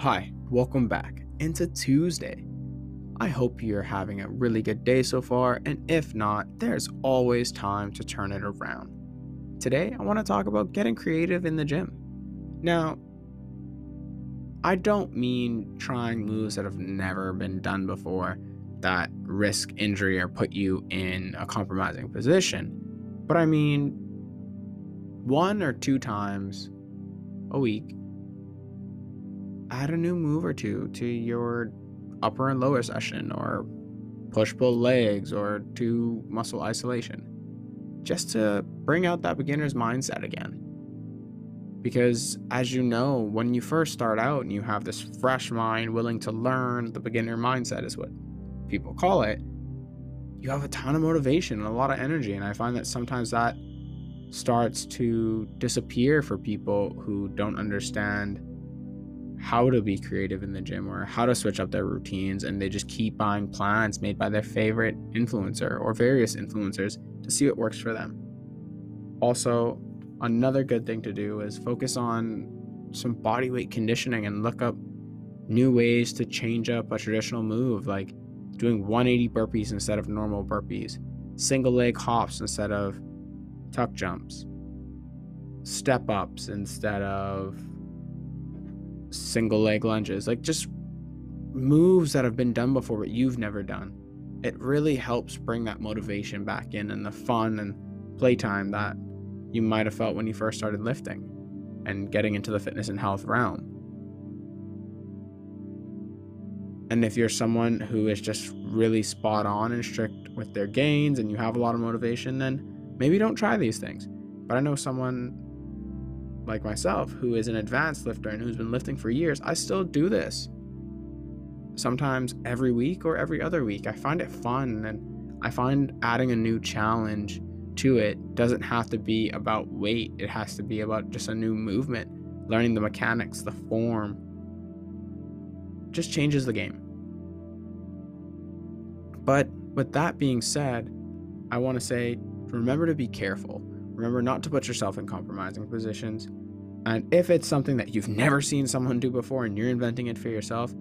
Hi, welcome back. Into Tuesday. I hope you're having a really good day so far, and if not, there's always time to turn it around. Today, I want to talk about getting creative in the gym. Now, I don't mean trying moves that have never been done before that risk injury or put you in a compromising position, but I mean one or two times a week add a new move or two to your upper and lower session or push pull legs or to muscle isolation just to bring out that beginner's mindset again. Because as you know, when you first start out and you have this fresh mind willing to learn, the beginner mindset is what people call it, you have a ton of motivation and a lot of energy. And I find that sometimes that starts to disappear for people who don't understand how to be creative in the gym or how to switch up their routines and they just keep buying plans made by their favorite influencer or various influencers to see what works for them. Also, another good thing to do is focus on some body weight conditioning and look up new ways to change up a traditional move like doing 180 burpees instead of normal burpees, single leg hops instead of tuck jumps, step ups instead of single leg lunges, like just moves that have been done before but you've never done. It really helps bring that motivation back in and the fun and playtime that you might have felt when you first started lifting and getting into the fitness and health realm. And if you're someone who is just really spot on and strict with their gains and you have a lot of motivation, then maybe don't try these things. But I know someone like myself, who is an advanced lifter and who's been lifting for years, I still do this. Sometimes every week or every other week. I find it fun and I find adding a new challenge to it doesn't have to be about weight, it has to be about just a new movement, learning the mechanics, the form. Just changes the game. But with that being said, I want to say remember to be careful. Remember not to put yourself in compromising positions. And if it's something that you've never seen someone do before and you're inventing it for yourself,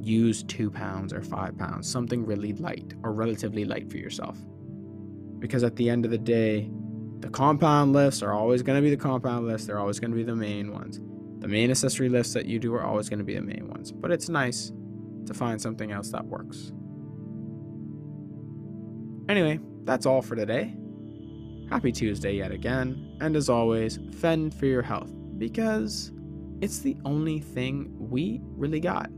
use two pounds or five pounds, something really light or relatively light for yourself. Because at the end of the day, the compound lifts are always going to be the compound lifts, they're always going to be the main ones. The main accessory lifts that you do are always going to be the main ones. But it's nice to find something else that works. Anyway, that's all for today. Happy Tuesday yet again, and as always, fend for your health because it's the only thing we really got.